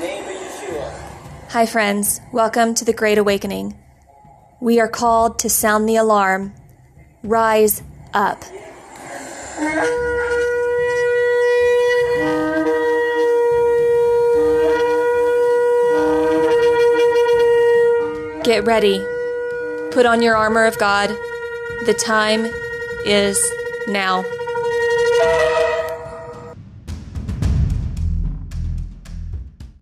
Hi, friends. Welcome to the Great Awakening. We are called to sound the alarm. Rise up. Get ready. Put on your armor of God. The time is now.